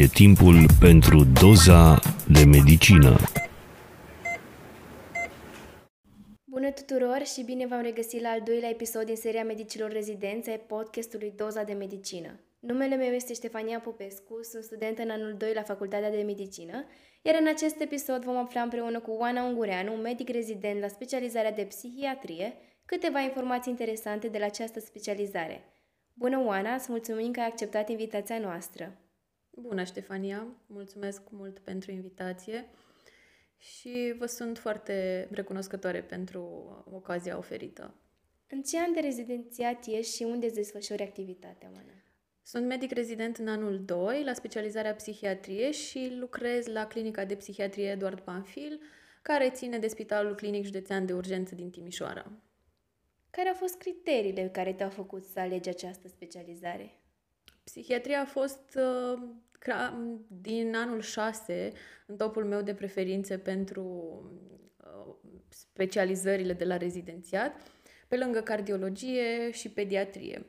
E timpul pentru doza de medicină. Bună tuturor și bine v-am regăsit la al doilea episod din seria Medicilor Rezidențe, podcastului Doza de Medicină. Numele meu este Ștefania Popescu, sunt studentă în anul 2 la Facultatea de Medicină, iar în acest episod vom afla împreună cu Oana Ungureanu, medic rezident la specializarea de psihiatrie, câteva informații interesante de la această specializare. Bună, Oana, îți mulțumim că ai acceptat invitația noastră. Bună, Ștefania! Mulțumesc mult pentru invitație și vă sunt foarte recunoscătoare pentru ocazia oferită. În ce an de rezidențiat ești și unde îți desfășori activitatea, Oana? Sunt medic rezident în anul 2 la specializarea psihiatrie și lucrez la clinica de psihiatrie Eduard Panfil, care ține de Spitalul Clinic Județean de Urgență din Timișoara. Care au fost criteriile care te-au făcut să alegi această specializare? Psihiatria a fost uh, din anul 6 în topul meu de preferințe pentru uh, specializările de la rezidențiat, pe lângă cardiologie și pediatrie.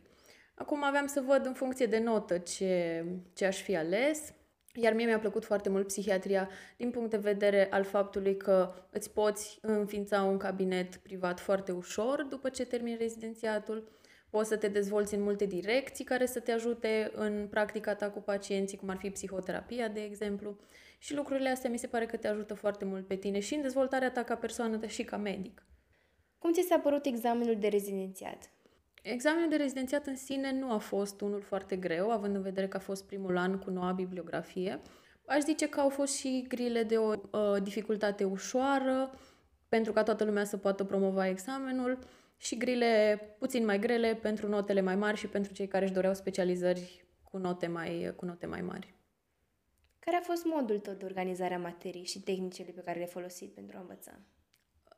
Acum aveam să văd în funcție de notă ce, ce aș fi ales, iar mie mi-a plăcut foarte mult psihiatria din punct de vedere al faptului că îți poți înființa un cabinet privat foarte ușor după ce termini rezidențiatul, poți să te dezvolți în multe direcții care să te ajute în practica ta cu pacienții, cum ar fi psihoterapia, de exemplu. Și lucrurile astea mi se pare că te ajută foarte mult pe tine și în dezvoltarea ta ca persoană, dar și ca medic. Cum ți s-a părut examenul de rezidențiat? Examenul de rezidențiat în sine nu a fost unul foarte greu, având în vedere că a fost primul an cu noua bibliografie. Aș zice că au fost și grile de o uh, dificultate ușoară, pentru ca toată lumea să poată promova examenul, și grile puțin mai grele pentru notele mai mari și pentru cei care își doreau specializări cu note mai, cu note mai mari. Care a fost modul tău de organizare a materii și tehnicile pe care le-ai folosit pentru a învăța?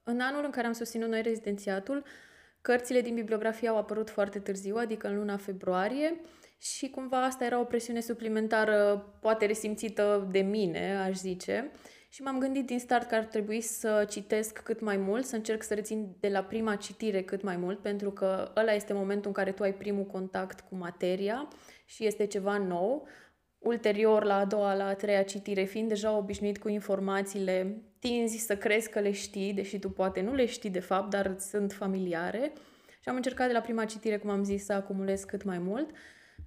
În anul în care am susținut noi rezidențiatul, Cărțile din bibliografie au apărut foarte târziu, adică în luna februarie, și cumva asta era o presiune suplimentară, poate resimțită de mine, aș zice. Și m-am gândit din start că ar trebui să citesc cât mai mult, să încerc să rețin de la prima citire cât mai mult, pentru că ăla este momentul în care tu ai primul contact cu materia și este ceva nou. Ulterior, la a doua, la a treia citire, fiind deja obișnuit cu informațiile tinzi să crezi că le știi, deși tu poate nu le știi de fapt, dar sunt familiare. Și am încercat de la prima citire, cum am zis, să acumulez cât mai mult.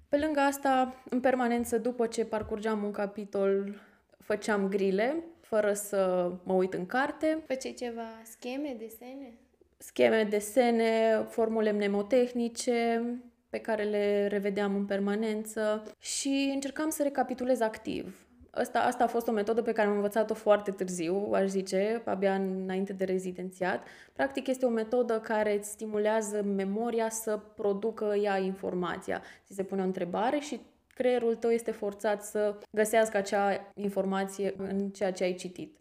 Pe lângă asta, în permanență, după ce parcurgeam un capitol, făceam grile, fără să mă uit în carte. Făceai ceva scheme, desene? Scheme, desene, formule mnemotehnice, pe care le revedeam în permanență și încercam să recapitulez activ. Asta, asta a fost o metodă pe care am învățat-o foarte târziu, aș zice, abia înainte de rezidențiat. Practic este o metodă care îți stimulează memoria să producă ea informația. Ți se pune o întrebare și creierul tău este forțat să găsească acea informație în ceea ce ai citit.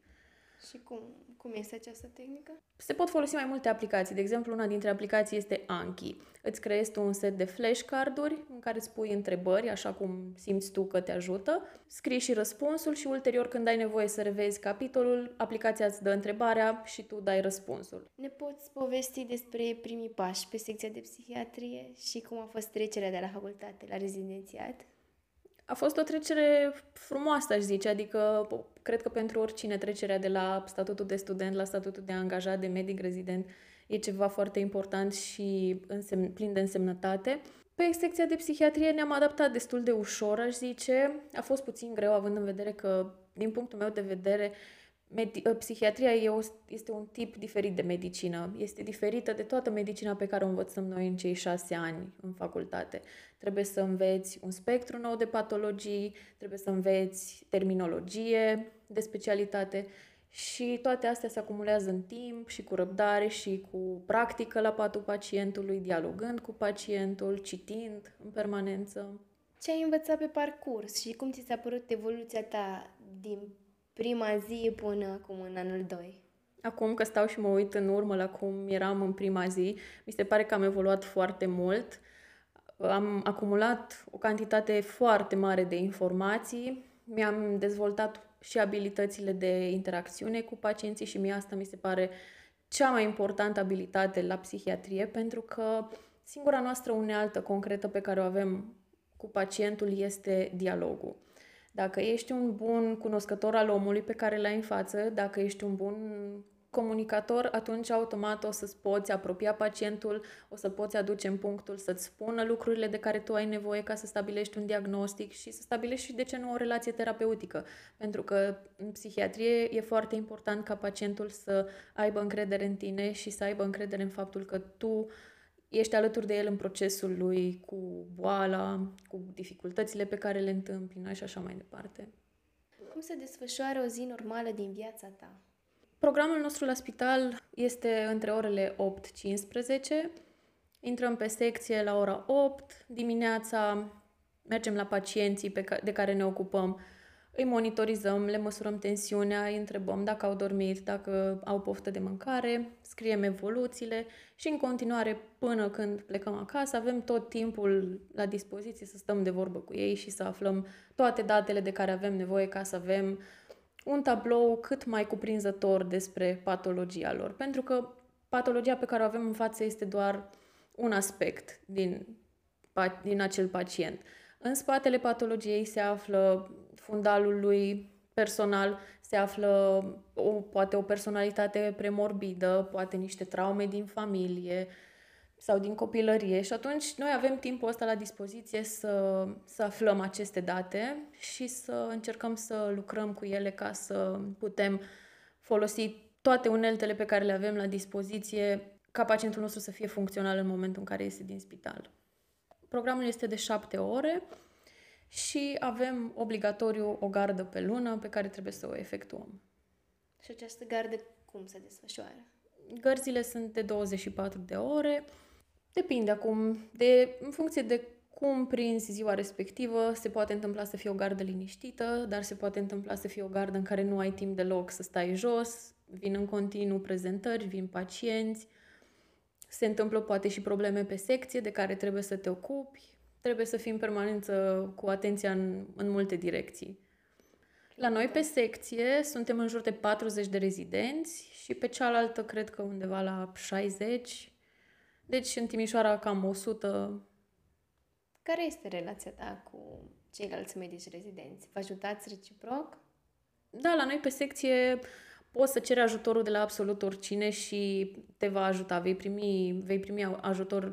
Și cum, cum este această tehnică? Se pot folosi mai multe aplicații. De exemplu, una dintre aplicații este Anki. Îți creezi tu un set de flashcarduri în care îți pui întrebări, așa cum simți tu că te ajută, scrii și răspunsul și ulterior când ai nevoie să revezi capitolul, aplicația îți dă întrebarea și tu dai răspunsul. Ne poți povesti despre primii pași pe secția de psihiatrie și cum a fost trecerea de la facultate la rezidențiat? A fost o trecere frumoasă, aș zice, adică cred că pentru oricine trecerea de la statutul de student la statutul de angajat, de medic rezident, e ceva foarte important și însemn, plin de însemnătate. Pe secția de psihiatrie ne-am adaptat destul de ușor, aș zice. A fost puțin greu, având în vedere că, din punctul meu de vedere, Medi- ă, psihiatria e o, este un tip diferit de medicină. Este diferită de toată medicina pe care o învățăm noi în cei șase ani în facultate. Trebuie să înveți un spectru nou de patologii, trebuie să înveți terminologie de specialitate și toate astea se acumulează în timp și cu răbdare și cu practică la patul pacientului, dialogând cu pacientul, citind în permanență. Ce ai învățat pe parcurs și cum ți s-a părut evoluția ta din prima zi până acum în anul 2? Acum că stau și mă uit în urmă la cum eram în prima zi, mi se pare că am evoluat foarte mult. Am acumulat o cantitate foarte mare de informații, mi-am dezvoltat și abilitățile de interacțiune cu pacienții și mie asta mi se pare cea mai importantă abilitate la psihiatrie, pentru că singura noastră unealtă concretă pe care o avem cu pacientul este dialogul. Dacă ești un bun cunoscător al omului pe care l-ai în față, dacă ești un bun comunicator, atunci automat o să-ți poți apropia pacientul, o să poți aduce în punctul să-ți spună lucrurile de care tu ai nevoie ca să stabilești un diagnostic și să stabilești și, de ce nu, o relație terapeutică. Pentru că în psihiatrie e foarte important ca pacientul să aibă încredere în tine și să aibă încredere în faptul că tu ești alături de el în procesul lui cu boala, cu dificultățile pe care le întâmpină și așa mai departe. Cum se desfășoară o zi normală din viața ta? Programul nostru la spital este între orele 8-15. Intrăm pe secție la ora 8. Dimineața mergem la pacienții pe ca- de care ne ocupăm, îi monitorizăm, le măsurăm tensiunea, îi întrebăm dacă au dormit, dacă au poftă de mâncare, scriem evoluțiile și în continuare până când plecăm acasă avem tot timpul la dispoziție să stăm de vorbă cu ei și să aflăm toate datele de care avem nevoie ca să avem un tablou cât mai cuprinzător despre patologia lor. Pentru că patologia pe care o avem în față este doar un aspect din, din acel pacient. În spatele patologiei se află fundalul lui personal, se află o, poate o personalitate premorbidă, poate niște traume din familie sau din copilărie și atunci noi avem timpul ăsta la dispoziție să, să aflăm aceste date și să încercăm să lucrăm cu ele ca să putem folosi toate uneltele pe care le avem la dispoziție ca pacientul nostru să fie funcțional în momentul în care iese din spital. Programul este de șapte ore și avem obligatoriu o gardă pe lună pe care trebuie să o efectuăm. Și această gardă cum se desfășoară? Gărzile sunt de 24 de ore. Depinde acum, de, în funcție de cum prinzi ziua respectivă, se poate întâmpla să fie o gardă liniștită, dar se poate întâmpla să fie o gardă în care nu ai timp deloc să stai jos, vin în continuu prezentări, vin pacienți, se întâmplă poate și probleme pe secție de care trebuie să te ocupi, trebuie să fii în permanență cu atenția în, în multe direcții. La noi pe secție suntem în jur de 40 de rezidenți și pe cealaltă cred că undeva la 60. Deci în Timișoara cam 100. Care este relația ta cu ceilalți medici rezidenți? Vă ajutați reciproc? Da, la noi pe secție poți să ceri ajutorul de la absolut oricine și te va ajuta. Vei primi, vei primi ajutor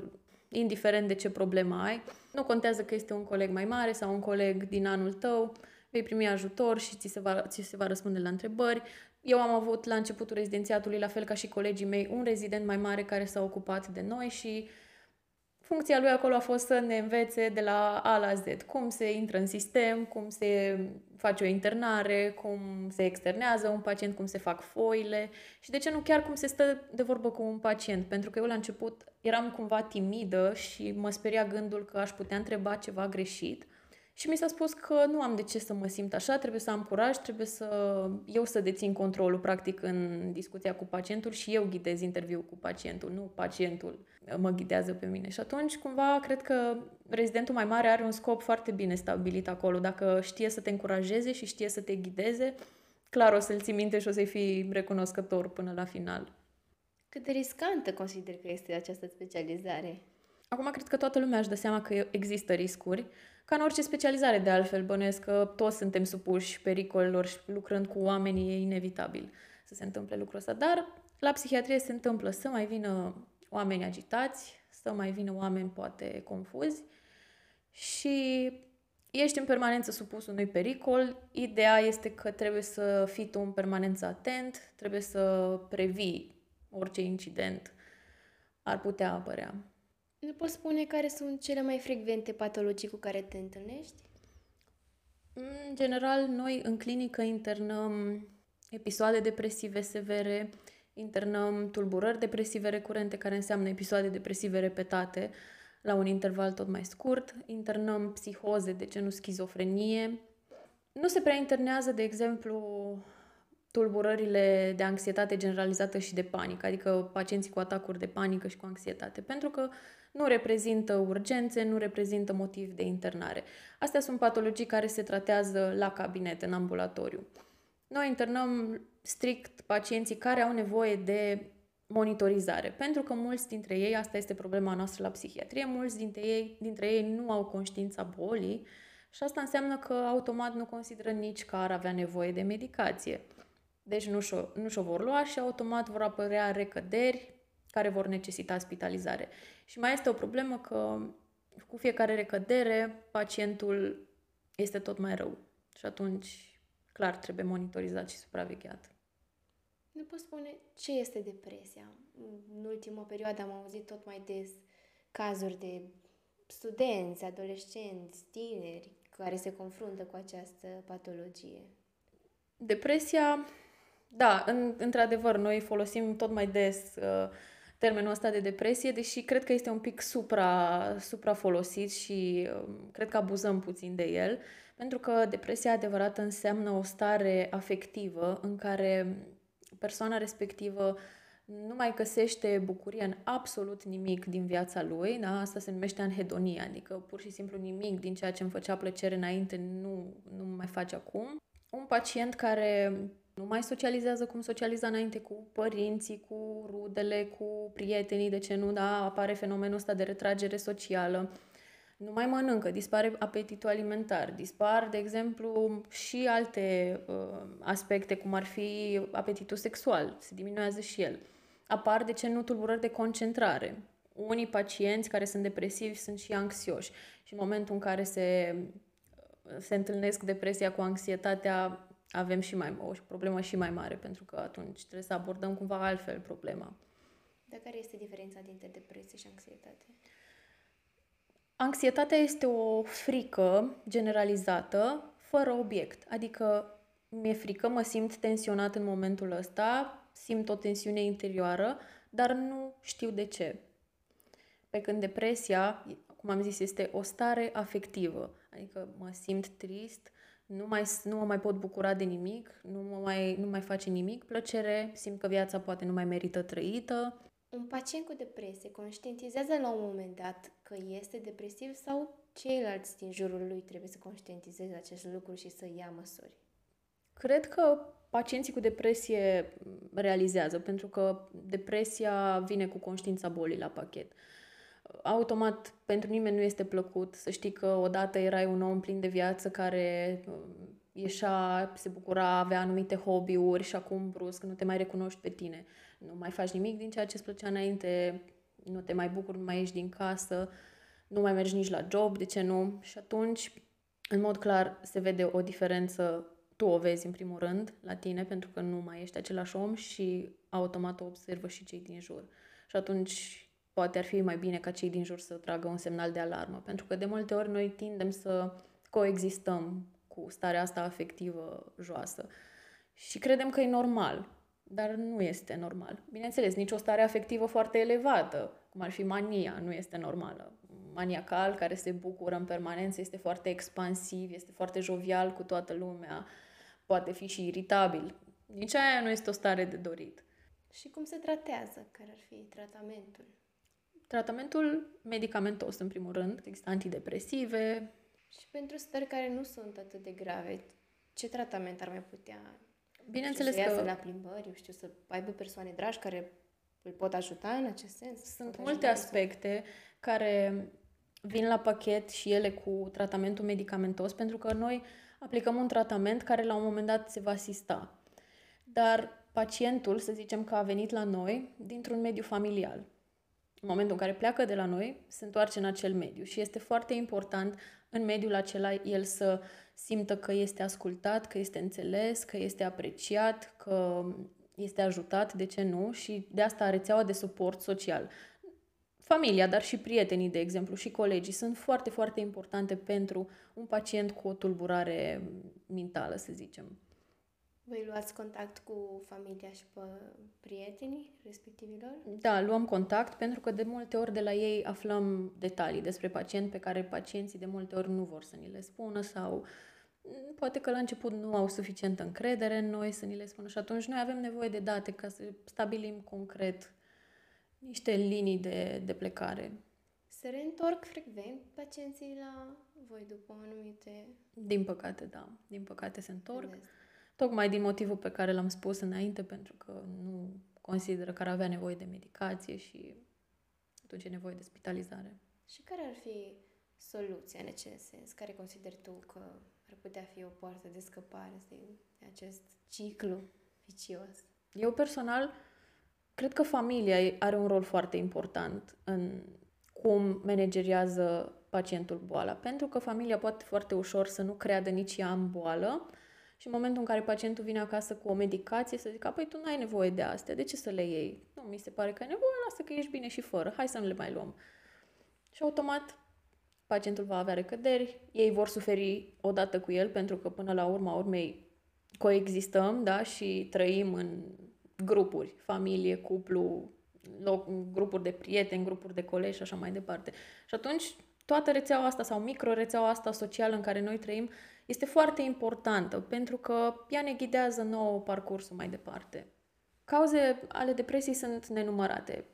indiferent de ce problemă ai. Nu contează că este un coleg mai mare sau un coleg din anul tău, vei primi ajutor și ți se va, ți se va răspunde la întrebări. Eu am avut la începutul rezidențiatului, la fel ca și colegii mei, un rezident mai mare care s-a ocupat de noi și funcția lui acolo a fost să ne învețe de la A la Z cum se intră în sistem, cum se face o internare, cum se externează un pacient, cum se fac foile și de ce nu chiar cum se stă de vorbă cu un pacient. Pentru că eu la început eram cumva timidă și mă speria gândul că aș putea întreba ceva greșit. Și mi s-a spus că nu am de ce să mă simt așa, trebuie să am curaj, trebuie să eu să dețin controlul practic în discuția cu pacientul și eu ghidez interviul cu pacientul, nu pacientul mă ghidează pe mine. Și atunci cumva cred că rezidentul mai mare are un scop foarte bine stabilit acolo. Dacă știe să te încurajeze și știe să te ghideze, clar o să-l ții minte și o să-i fii recunoscător până la final. Cât de riscantă consider că este această specializare? Acum cred că toată lumea își dă seama că există riscuri. Ca în orice specializare, de altfel, bănuiesc că toți suntem supuși pericolelor și lucrând cu oamenii e inevitabil să se întâmple lucrul ăsta. Dar la psihiatrie se întâmplă să mai vină oameni agitați, să mai vină oameni poate confuzi și ești în permanență supus unui pericol. Ideea este că trebuie să fii tu în permanență atent, trebuie să previi orice incident ar putea apărea. Ne poți spune care sunt cele mai frecvente patologii cu care te întâlnești? În general, noi în clinică internăm episoade depresive severe, internăm tulburări depresive recurente, care înseamnă episoade depresive repetate la un interval tot mai scurt, internăm psihoze de genul schizofrenie. Nu se prea internează, de exemplu, tulburările de anxietate generalizată și de panică, adică pacienții cu atacuri de panică și cu anxietate, pentru că nu reprezintă urgențe, nu reprezintă motiv de internare. Astea sunt patologii care se tratează la cabinet, în ambulatoriu. Noi internăm strict pacienții care au nevoie de monitorizare, pentru că mulți dintre ei, asta este problema noastră la psihiatrie, mulți dintre ei, dintre ei nu au conștiința bolii Și asta înseamnă că automat nu consideră nici că ar avea nevoie de medicație. Deci nu și-o, nu și-o vor lua și automat vor apărea recăderi care vor necesita spitalizare. Și mai este o problemă că cu fiecare recădere pacientul este tot mai rău. Și atunci, clar, trebuie monitorizat și supravegheat. Ne poți spune ce este depresia? În ultima perioadă am auzit tot mai des cazuri de studenți, adolescenți, tineri care se confruntă cu această patologie. Depresia, da, în, într-adevăr, noi folosim tot mai des uh, termenul ăsta de depresie, deși cred că este un pic supra, supra folosit și uh, cred că abuzăm puțin de el, pentru că depresia adevărată înseamnă o stare afectivă în care persoana respectivă nu mai găsește bucurie în absolut nimic din viața lui, da? asta se numește anhedonie, adică pur și simplu nimic din ceea ce îmi făcea plăcere înainte nu, nu mai face acum. Un pacient care nu mai socializează cum socializa înainte cu părinții, cu rudele, cu prietenii, de ce nu, da, apare fenomenul ăsta de retragere socială. Nu mai mănâncă, dispare apetitul alimentar, dispar, de exemplu, și alte uh, aspecte, cum ar fi apetitul sexual, se diminuează și el. Apar, de ce nu, tulburări de concentrare. Unii pacienți care sunt depresivi sunt și anxioși și în momentul în care se, se întâlnesc depresia cu anxietatea, avem și mai o problemă și mai mare, pentru că atunci trebuie să abordăm cumva altfel problema. Dar care este diferența dintre depresie și anxietate? Anxietatea este o frică generalizată, fără obiect. Adică mi-e frică, mă simt tensionat în momentul ăsta, simt o tensiune interioară, dar nu știu de ce. Pe când depresia, cum am zis, este o stare afectivă. Adică mă simt trist, nu, mai, nu mă mai pot bucura de nimic, nu, mă mai, nu mai face nimic plăcere, simt că viața poate nu mai merită trăită. Un pacient cu depresie conștientizează la un moment dat că este depresiv sau ceilalți din jurul lui trebuie să conștientizeze acest lucru și să ia măsuri? Cred că pacienții cu depresie realizează, pentru că depresia vine cu conștiința bolii la pachet. Automat, pentru nimeni nu este plăcut să știi că odată erai un om plin de viață care um, ieșea, se bucura, avea anumite hobby-uri și acum brusc nu te mai recunoști pe tine. Nu mai faci nimic din ceea ce îți plăcea înainte, nu te mai bucuri, nu mai ieși din casă, nu mai mergi nici la job, de ce nu? Și atunci, în mod clar, se vede o diferență tu o vezi în primul rând la tine pentru că nu mai ești același om și automat o observă și cei din jur. Și atunci poate ar fi mai bine ca cei din jur să tragă un semnal de alarmă, pentru că de multe ori noi tindem să coexistăm cu starea asta afectivă joasă și credem că e normal, dar nu este normal. Bineînțeles, nici o stare afectivă foarte elevată, cum ar fi mania, nu este normală. Maniacal, care se bucură în permanență, este foarte expansiv, este foarte jovial cu toată lumea, poate fi și iritabil. Nici aia nu este o stare de dorit. Și cum se tratează? Care ar fi tratamentul? Tratamentul medicamentos, în primul rând. Există antidepresive. Și pentru stări care nu sunt atât de grave, ce tratament ar mai putea Bineînțeles știu, să că la plimbări, eu știu, să aibă persoane dragi care îl pot ajuta în acest sens? sunt multe aspecte care vin la pachet și ele cu tratamentul medicamentos, pentru că noi aplicăm un tratament care la un moment dat se va asista. Dar pacientul, să zicem că a venit la noi dintr-un mediu familial. În momentul în care pleacă de la noi, se întoarce în acel mediu și este foarte important în mediul acela el să simtă că este ascultat, că este înțeles, că este apreciat, că este ajutat, de ce nu, și de asta rețeaua de suport social. Familia, dar și prietenii, de exemplu, și colegii sunt foarte, foarte importante pentru un pacient cu o tulburare mentală, să zicem. Voi luați contact cu familia și pe prietenii respectivilor? Da, luăm contact pentru că de multe ori de la ei aflăm detalii despre pacient pe care pacienții de multe ori nu vor să ni le spună sau mm, poate că la început nu au suficientă încredere în noi să ni le spună și atunci noi avem nevoie de date ca să stabilim concret niște linii de, de plecare. Se reîntorc frecvent pacienții la voi după anumite... Din păcate, da. Din păcate se întorc. Vezi. Tocmai din motivul pe care l-am spus înainte, pentru că nu consideră că ar avea nevoie de medicație și atunci e nevoie de spitalizare. Și care ar fi soluția în acest sens? Care consideri tu că ar putea fi o poartă de scăpare din acest ciclu vicios? Eu personal cred că familia are un rol foarte important în cum manageriază pacientul boala, pentru că familia poate foarte ușor să nu creadă nici ea în boală și în momentul în care pacientul vine acasă cu o medicație să zică, păi tu nu ai nevoie de astea, de ce să le iei? Nu, mi se pare că ai nevoie, lasă că ești bine și fără, hai să nu le mai luăm. Și automat pacientul va avea recăderi, ei vor suferi odată cu el, pentru că până la urma urmei coexistăm, da, și trăim în grupuri, familie, cuplu, loc, grupuri de prieteni, grupuri de colegi și așa mai departe. Și atunci toată rețeaua asta sau micro-rețeaua asta socială în care noi trăim este foarte importantă pentru că ea ne ghidează nouă parcursul mai departe. Cauze ale depresiei sunt nenumărate.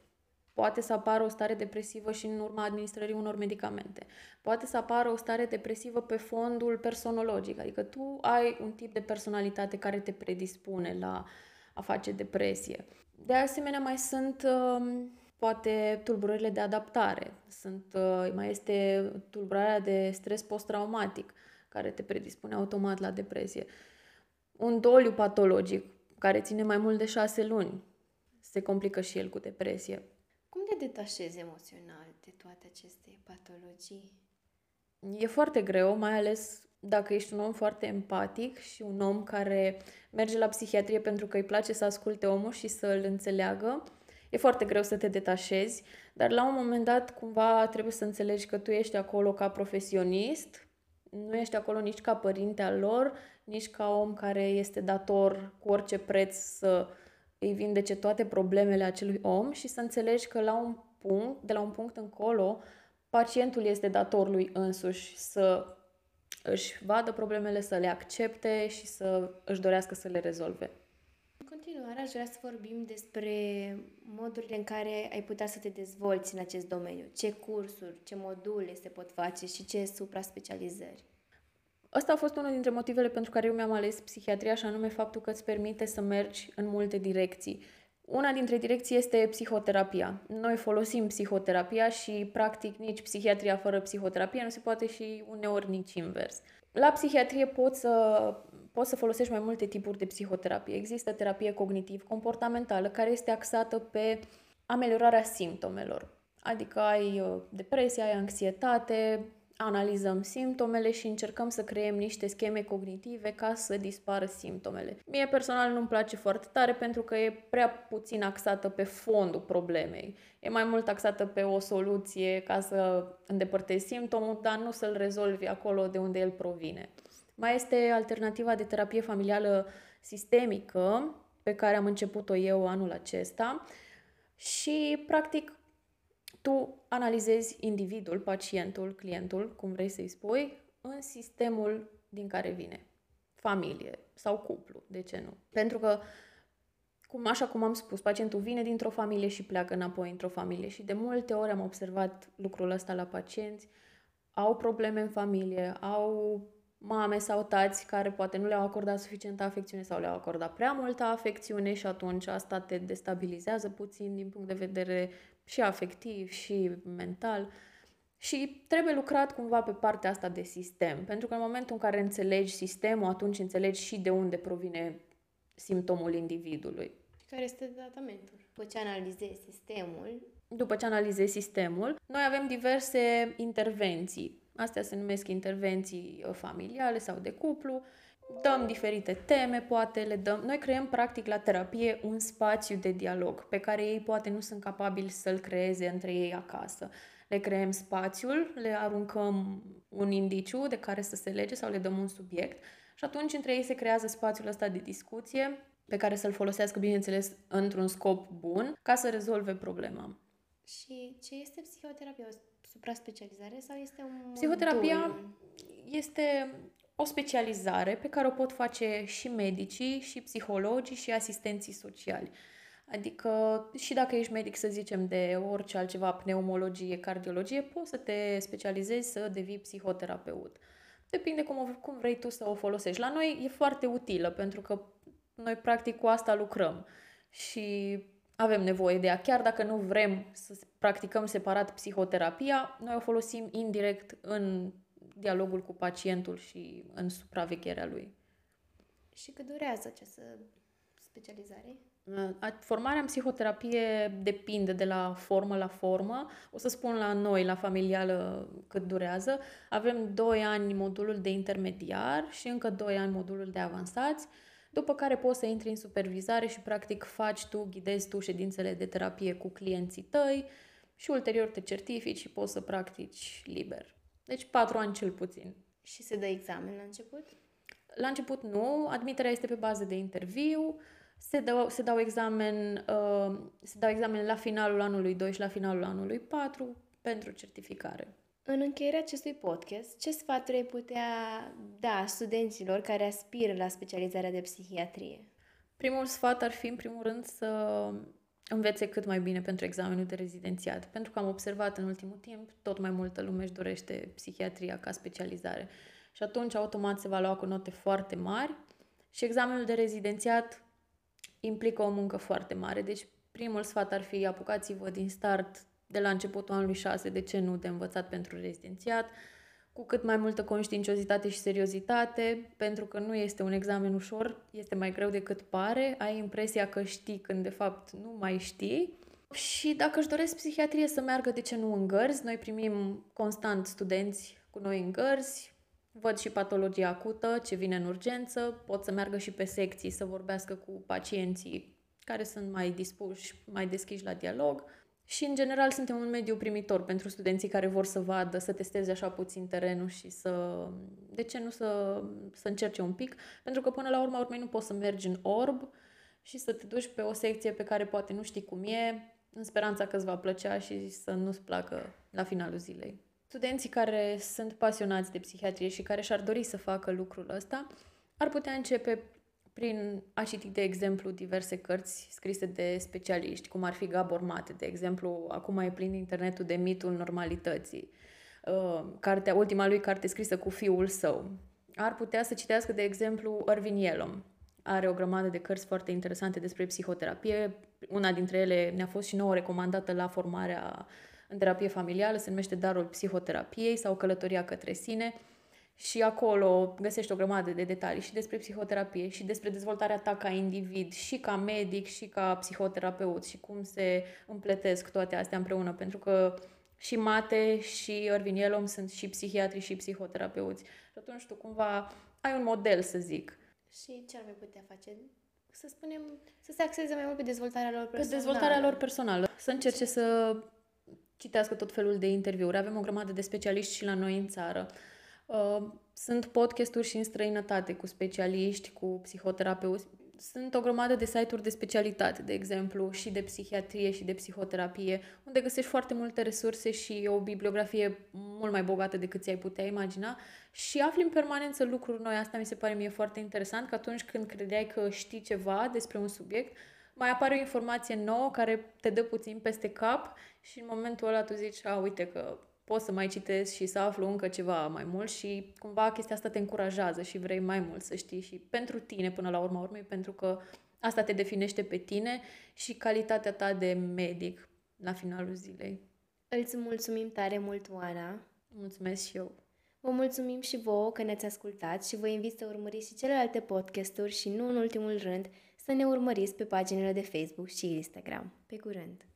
Poate să apară o stare depresivă și în urma administrării unor medicamente. Poate să apară o stare depresivă pe fondul personologic, adică tu ai un tip de personalitate care te predispune la a face depresie. De asemenea, mai sunt um, poate tulburările de adaptare, sunt, uh, mai este tulburarea de stres post-traumatic, care te predispune automat la depresie. Un doliu patologic, care ține mai mult de șase luni, se complică și el cu depresie. Cum te detașezi emoțional de toate aceste patologii? E foarte greu, mai ales dacă ești un om foarte empatic și un om care merge la psihiatrie pentru că îi place să asculte omul și să îl înțeleagă, e foarte greu să te detașezi, dar la un moment dat cumva trebuie să înțelegi că tu ești acolo ca profesionist, nu ești acolo nici ca părinte al lor, nici ca om care este dator cu orice preț să îi vindece toate problemele acelui om și să înțelegi că la un punct, de la un punct încolo, pacientul este dator lui însuși să își vadă problemele, să le accepte și să își dorească să le rezolve. În continuare, aș vrea să vorbim despre modurile în care ai putea să te dezvolți în acest domeniu. Ce cursuri, ce module se pot face și ce supra-specializări. Ăsta a fost unul dintre motivele pentru care eu mi-am ales psihiatria și anume faptul că îți permite să mergi în multe direcții. Una dintre direcții este psihoterapia. Noi folosim psihoterapia și, practic, nici psihiatria fără psihoterapie nu se poate și uneori nici invers. La psihiatrie poți să, poți să folosești mai multe tipuri de psihoterapie. Există terapie cognitiv-comportamentală care este axată pe ameliorarea simptomelor. Adică ai uh, depresie, ai anxietate, analizăm simptomele și încercăm să creăm niște scheme cognitive ca să dispară simptomele. Mie personal nu-mi place foarte tare pentru că e prea puțin axată pe fondul problemei. E mai mult axată pe o soluție ca să îndepărtezi simptomul, dar nu să-l rezolvi acolo de unde el provine. Mai este alternativa de terapie familială sistemică pe care am început-o eu anul acesta și practic tu analizezi individul, pacientul, clientul, cum vrei să-i spui, în sistemul din care vine. Familie sau cuplu, de ce nu? Pentru că, cum, așa cum am spus, pacientul vine dintr-o familie și pleacă înapoi într-o familie și de multe ori am observat lucrul ăsta la pacienți, au probleme în familie, au mame sau tați care poate nu le-au acordat suficientă afecțiune sau le-au acordat prea multă afecțiune și atunci asta te destabilizează puțin din punct de vedere și afectiv și mental. Și trebuie lucrat cumva pe partea asta de sistem, pentru că în momentul în care înțelegi sistemul, atunci înțelegi și de unde provine simptomul individului. Care este tratamentul? După ce analizezi sistemul, după ce analizezi sistemul, noi avem diverse intervenții. Astea se numesc intervenții uh, familiale sau de cuplu. Dăm diferite teme, poate le dăm. Noi creăm practic la terapie un spațiu de dialog pe care ei poate nu sunt capabili să-l creeze între ei acasă. Le creăm spațiul, le aruncăm un indiciu de care să se lege sau le dăm un subiect și atunci între ei se creează spațiul ăsta de discuție pe care să-l folosească, bineînțeles, într-un scop bun ca să rezolve problema. Și ce este psihoterapia? O supra-specializare sau este un Psihoterapia modul? este o specializare pe care o pot face și medicii, și psihologii, și asistenții sociali. Adică și dacă ești medic, să zicem, de orice altceva, pneumologie, cardiologie, poți să te specializezi să devii psihoterapeut. Depinde cum, cum vrei tu să o folosești. La noi e foarte utilă pentru că noi practic cu asta lucrăm. Și avem nevoie de ea. Chiar dacă nu vrem să practicăm separat psihoterapia, noi o folosim indirect în dialogul cu pacientul și în supravegherea lui. Și cât durează această specializare? Formarea în psihoterapie depinde de la formă la formă. O să spun la noi, la familială, cât durează. Avem 2 ani modulul de intermediar și încă 2 ani modulul de avansați, după care poți să intri în supervizare și practic faci tu, ghidezi tu ședințele de terapie cu clienții tăi și ulterior te certifici și poți să practici liber. Deci 4 ani cel puțin. Și se dă examen la început? La început nu, admiterea este pe bază de interviu, se dau, se dau examen, uh, se dau examen la finalul anului 2 și la finalul anului 4 pentru certificare. În încheierea acestui podcast, ce sfaturi ai putea da studenților care aspiră la specializarea de psihiatrie? Primul sfat ar fi, în primul rând, să învețe cât mai bine pentru examenul de rezidențiat. Pentru că am observat în ultimul timp, tot mai multă lume își dorește psihiatria ca specializare. Și atunci, automat, se va lua cu note foarte mari și examenul de rezidențiat implică o muncă foarte mare. Deci, primul sfat ar fi apucați-vă din start de la începutul anului 6, de ce nu, de învățat pentru rezidențiat, cu cât mai multă conștiinciozitate și seriozitate, pentru că nu este un examen ușor, este mai greu decât pare, ai impresia că știi când de fapt nu mai știi. Și dacă își doresc psihiatrie să meargă, de ce nu în gărzi? Noi primim constant studenți cu noi în gărzi, văd și patologia acută, ce vine în urgență, pot să meargă și pe secții să vorbească cu pacienții care sunt mai dispuși, mai deschiși la dialog. Și, în general, suntem un mediu primitor pentru studenții care vor să vadă, să testeze așa puțin terenul și să... De ce nu să, să încerce un pic? Pentru că, până la urma urmei, nu poți să mergi în orb și să te duci pe o secție pe care poate nu știi cum e, în speranța că îți va plăcea și să nu-ți placă la finalul zilei. Studenții care sunt pasionați de psihiatrie și care și-ar dori să facă lucrul ăsta, ar putea începe prin a citi, de exemplu, diverse cărți scrise de specialiști, cum ar fi Gabor Mate, de exemplu, acum e plin internetul de mitul normalității. Uh, cartea, ultima lui carte scrisă cu fiul său. Ar putea să citească, de exemplu, Irvin Yalom. Are o grămadă de cărți foarte interesante despre psihoterapie. Una dintre ele ne-a fost și nouă recomandată la formarea în terapie familială, se numește Darul psihoterapiei sau Călătoria către sine și acolo găsești o grămadă de detalii și despre psihoterapie și despre dezvoltarea ta ca individ și ca medic și ca psihoterapeut și cum se împletesc toate astea împreună, pentru că și Mate și Irvin Yalom sunt și psihiatri și psihoterapeuți. Și atunci tu cumva ai un model, să zic. Și ce ar mai putea face? Să spunem, să se axeze mai mult pe dezvoltarea lor personală. Pe dezvoltarea lor personală. Să încerce să citească tot felul de interviuri. Avem o grămadă de specialiști și la noi în țară. Uh, sunt podcasturi și în străinătate cu specialiști, cu psihoterapeuți. Sunt o grămadă de site-uri de specialitate, de exemplu, și de psihiatrie și de psihoterapie, unde găsești foarte multe resurse și o bibliografie mult mai bogată decât ți-ai putea imagina și afli în permanență lucruri noi. Asta mi se pare mie foarte interesant, că atunci când credeai că știi ceva despre un subiect, mai apare o informație nouă care te dă puțin peste cap și în momentul ăla tu zici, a, uite că pot să mai citesc și să aflu încă ceva mai mult și cumva chestia asta te încurajează și vrei mai mult să știi și pentru tine până la urma urmei, pentru că asta te definește pe tine și calitatea ta de medic la finalul zilei. Îți mulțumim tare mult, Oana. Mulțumesc și eu. Vă mulțumim și vouă că ne-ați ascultat și vă invit să urmăriți și celelalte podcasturi și nu în ultimul rând să ne urmăriți pe paginile de Facebook și Instagram. Pe curând!